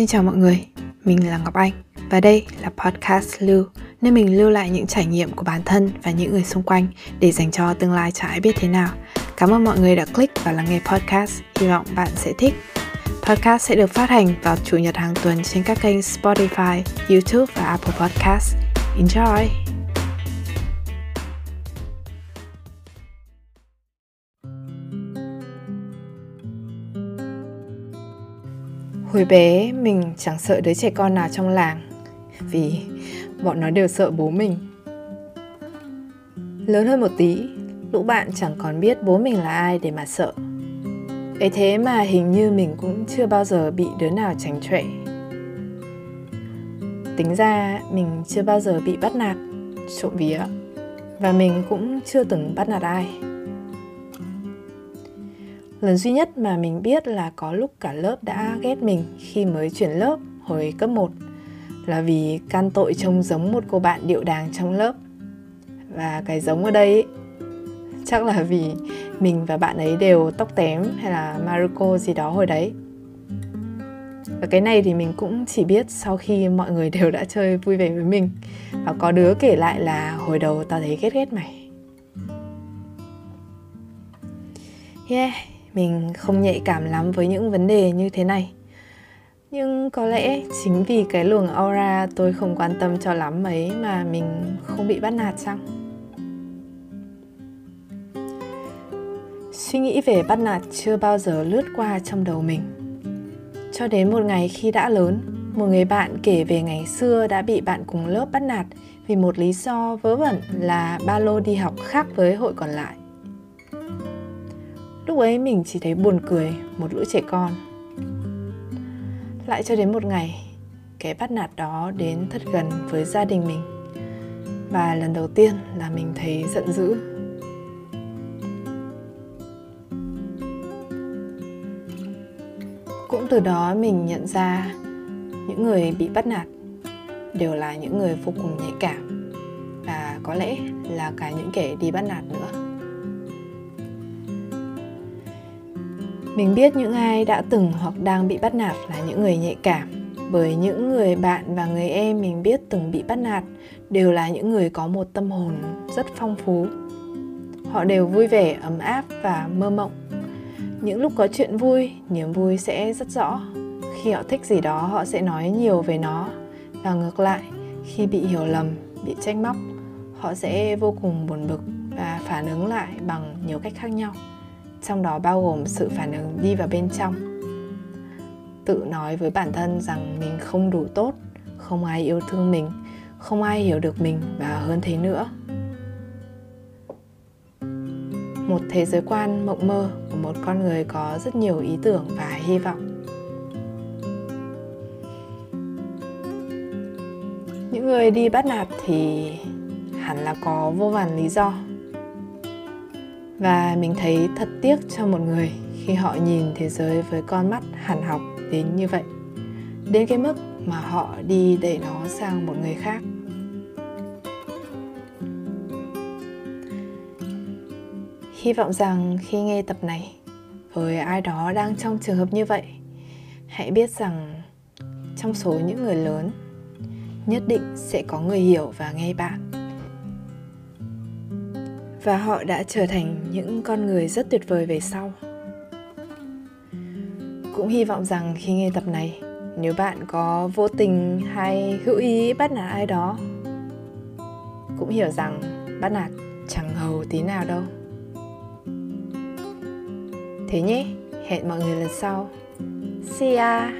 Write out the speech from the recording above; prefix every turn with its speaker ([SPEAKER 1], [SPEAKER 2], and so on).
[SPEAKER 1] Xin chào mọi người, mình là Ngọc Anh và đây là podcast Lưu, nơi mình lưu lại những trải nghiệm của bản thân và những người xung quanh để dành cho tương lai chả ai biết thế nào. Cảm ơn mọi người đã click và lắng nghe podcast, hy vọng bạn sẽ thích. Podcast sẽ được phát hành vào chủ nhật hàng tuần trên các kênh Spotify, YouTube và Apple Podcast. Enjoy! Hồi bé mình chẳng sợ đứa trẻ con nào trong làng Vì bọn nó đều sợ bố mình. Lớn hơn một tí Lũ bạn chẳng còn biết bố mình là ai để mà sợ. Ấy thế mà hình như mình cũng chưa bao giờ bị đứa nào tránh trệ Tính ra mình chưa bao giờ bị bắt nạt, trộm vía. Và mình cũng chưa từng bắt nạt ai. Lần duy nhất mà mình biết là có lúc cả lớp đã ghét mình khi mới chuyển lớp hồi cấp 1 là vì can tội trông giống một cô bạn điệu đàng trong lớp. Và cái giống ở đây chắc là vì mình và bạn ấy đều tóc tém hay là Maruko gì đó hồi đấy. Và cái này thì mình cũng chỉ biết sau khi mọi người đều đã chơi vui vẻ với mình Và có đứa kể lại là hồi đầu tao thấy ghét ghét mày Yeah, mình không nhạy cảm lắm với những vấn đề như thế này. Nhưng có lẽ chính vì cái luồng aura tôi không quan tâm cho lắm ấy mà mình không bị bắt nạt chăng suy nghĩ về bắt nạt chưa bao giờ lướt qua trong đầu mình. Cho đến một ngày khi đã lớn, một người bạn kể về ngày xưa đã bị bạn cùng lớp bắt nạt vì một lý do vớ vẩn là ba lô đi học khác với hội còn lại. Lúc ấy mình chỉ thấy buồn cười một lũ trẻ con. Lại cho đến một ngày Cái bắt nạt đó đến thật gần với gia đình mình. Và lần đầu tiên là mình thấy giận dữ. Cũng từ đó mình nhận ra Những người bị bắt nạt Đều là những người vô cùng nhạy cảm. Và có lẽ là cả những kẻ đi bắt nạt nữa. Mình biết những ai đã từng hoặc đang bị bắt nạt là những người nhạy cảm bởi những người bạn và người em mình biết từng bị bắt nạt đều là những người có một tâm hồn rất phong phú. Họ đều vui vẻ, ấm áp và mơ mộng. Những lúc có chuyện vui, niềm vui sẽ rất rõ. Khi họ thích gì đó, họ sẽ nói nhiều về nó. Và ngược lại, khi bị hiểu lầm, bị trách móc, họ sẽ vô cùng buồn bực và phản ứng lại bằng nhiều cách khác nhau trong đó bao gồm sự phản ứng đi vào bên trong. Tự nói với bản thân rằng mình không đủ tốt, không ai yêu thương mình, không ai hiểu được mình và hơn thế nữa. Một thế giới quan mộng mơ của một con người có rất nhiều ý tưởng và hy vọng. Những người đi bắt nạt thì hẳn là có vô vàn lý do và mình thấy thật tiếc cho một người khi họ nhìn thế giới với con mắt hàn học đến như vậy. Đến cái mức mà họ đi đẩy nó sang một người khác. Hy vọng rằng khi nghe tập này với ai đó đang trong trường hợp như vậy, hãy biết rằng trong số những người lớn, nhất định sẽ có người hiểu và nghe bạn và họ đã trở thành những con người rất tuyệt vời về sau. Cũng hy vọng rằng khi nghe tập này, nếu bạn có vô tình hay hữu ý bắt nạt ai đó, cũng hiểu rằng bắt nạt chẳng hầu tí nào đâu. Thế nhé, hẹn mọi người lần sau. See ya!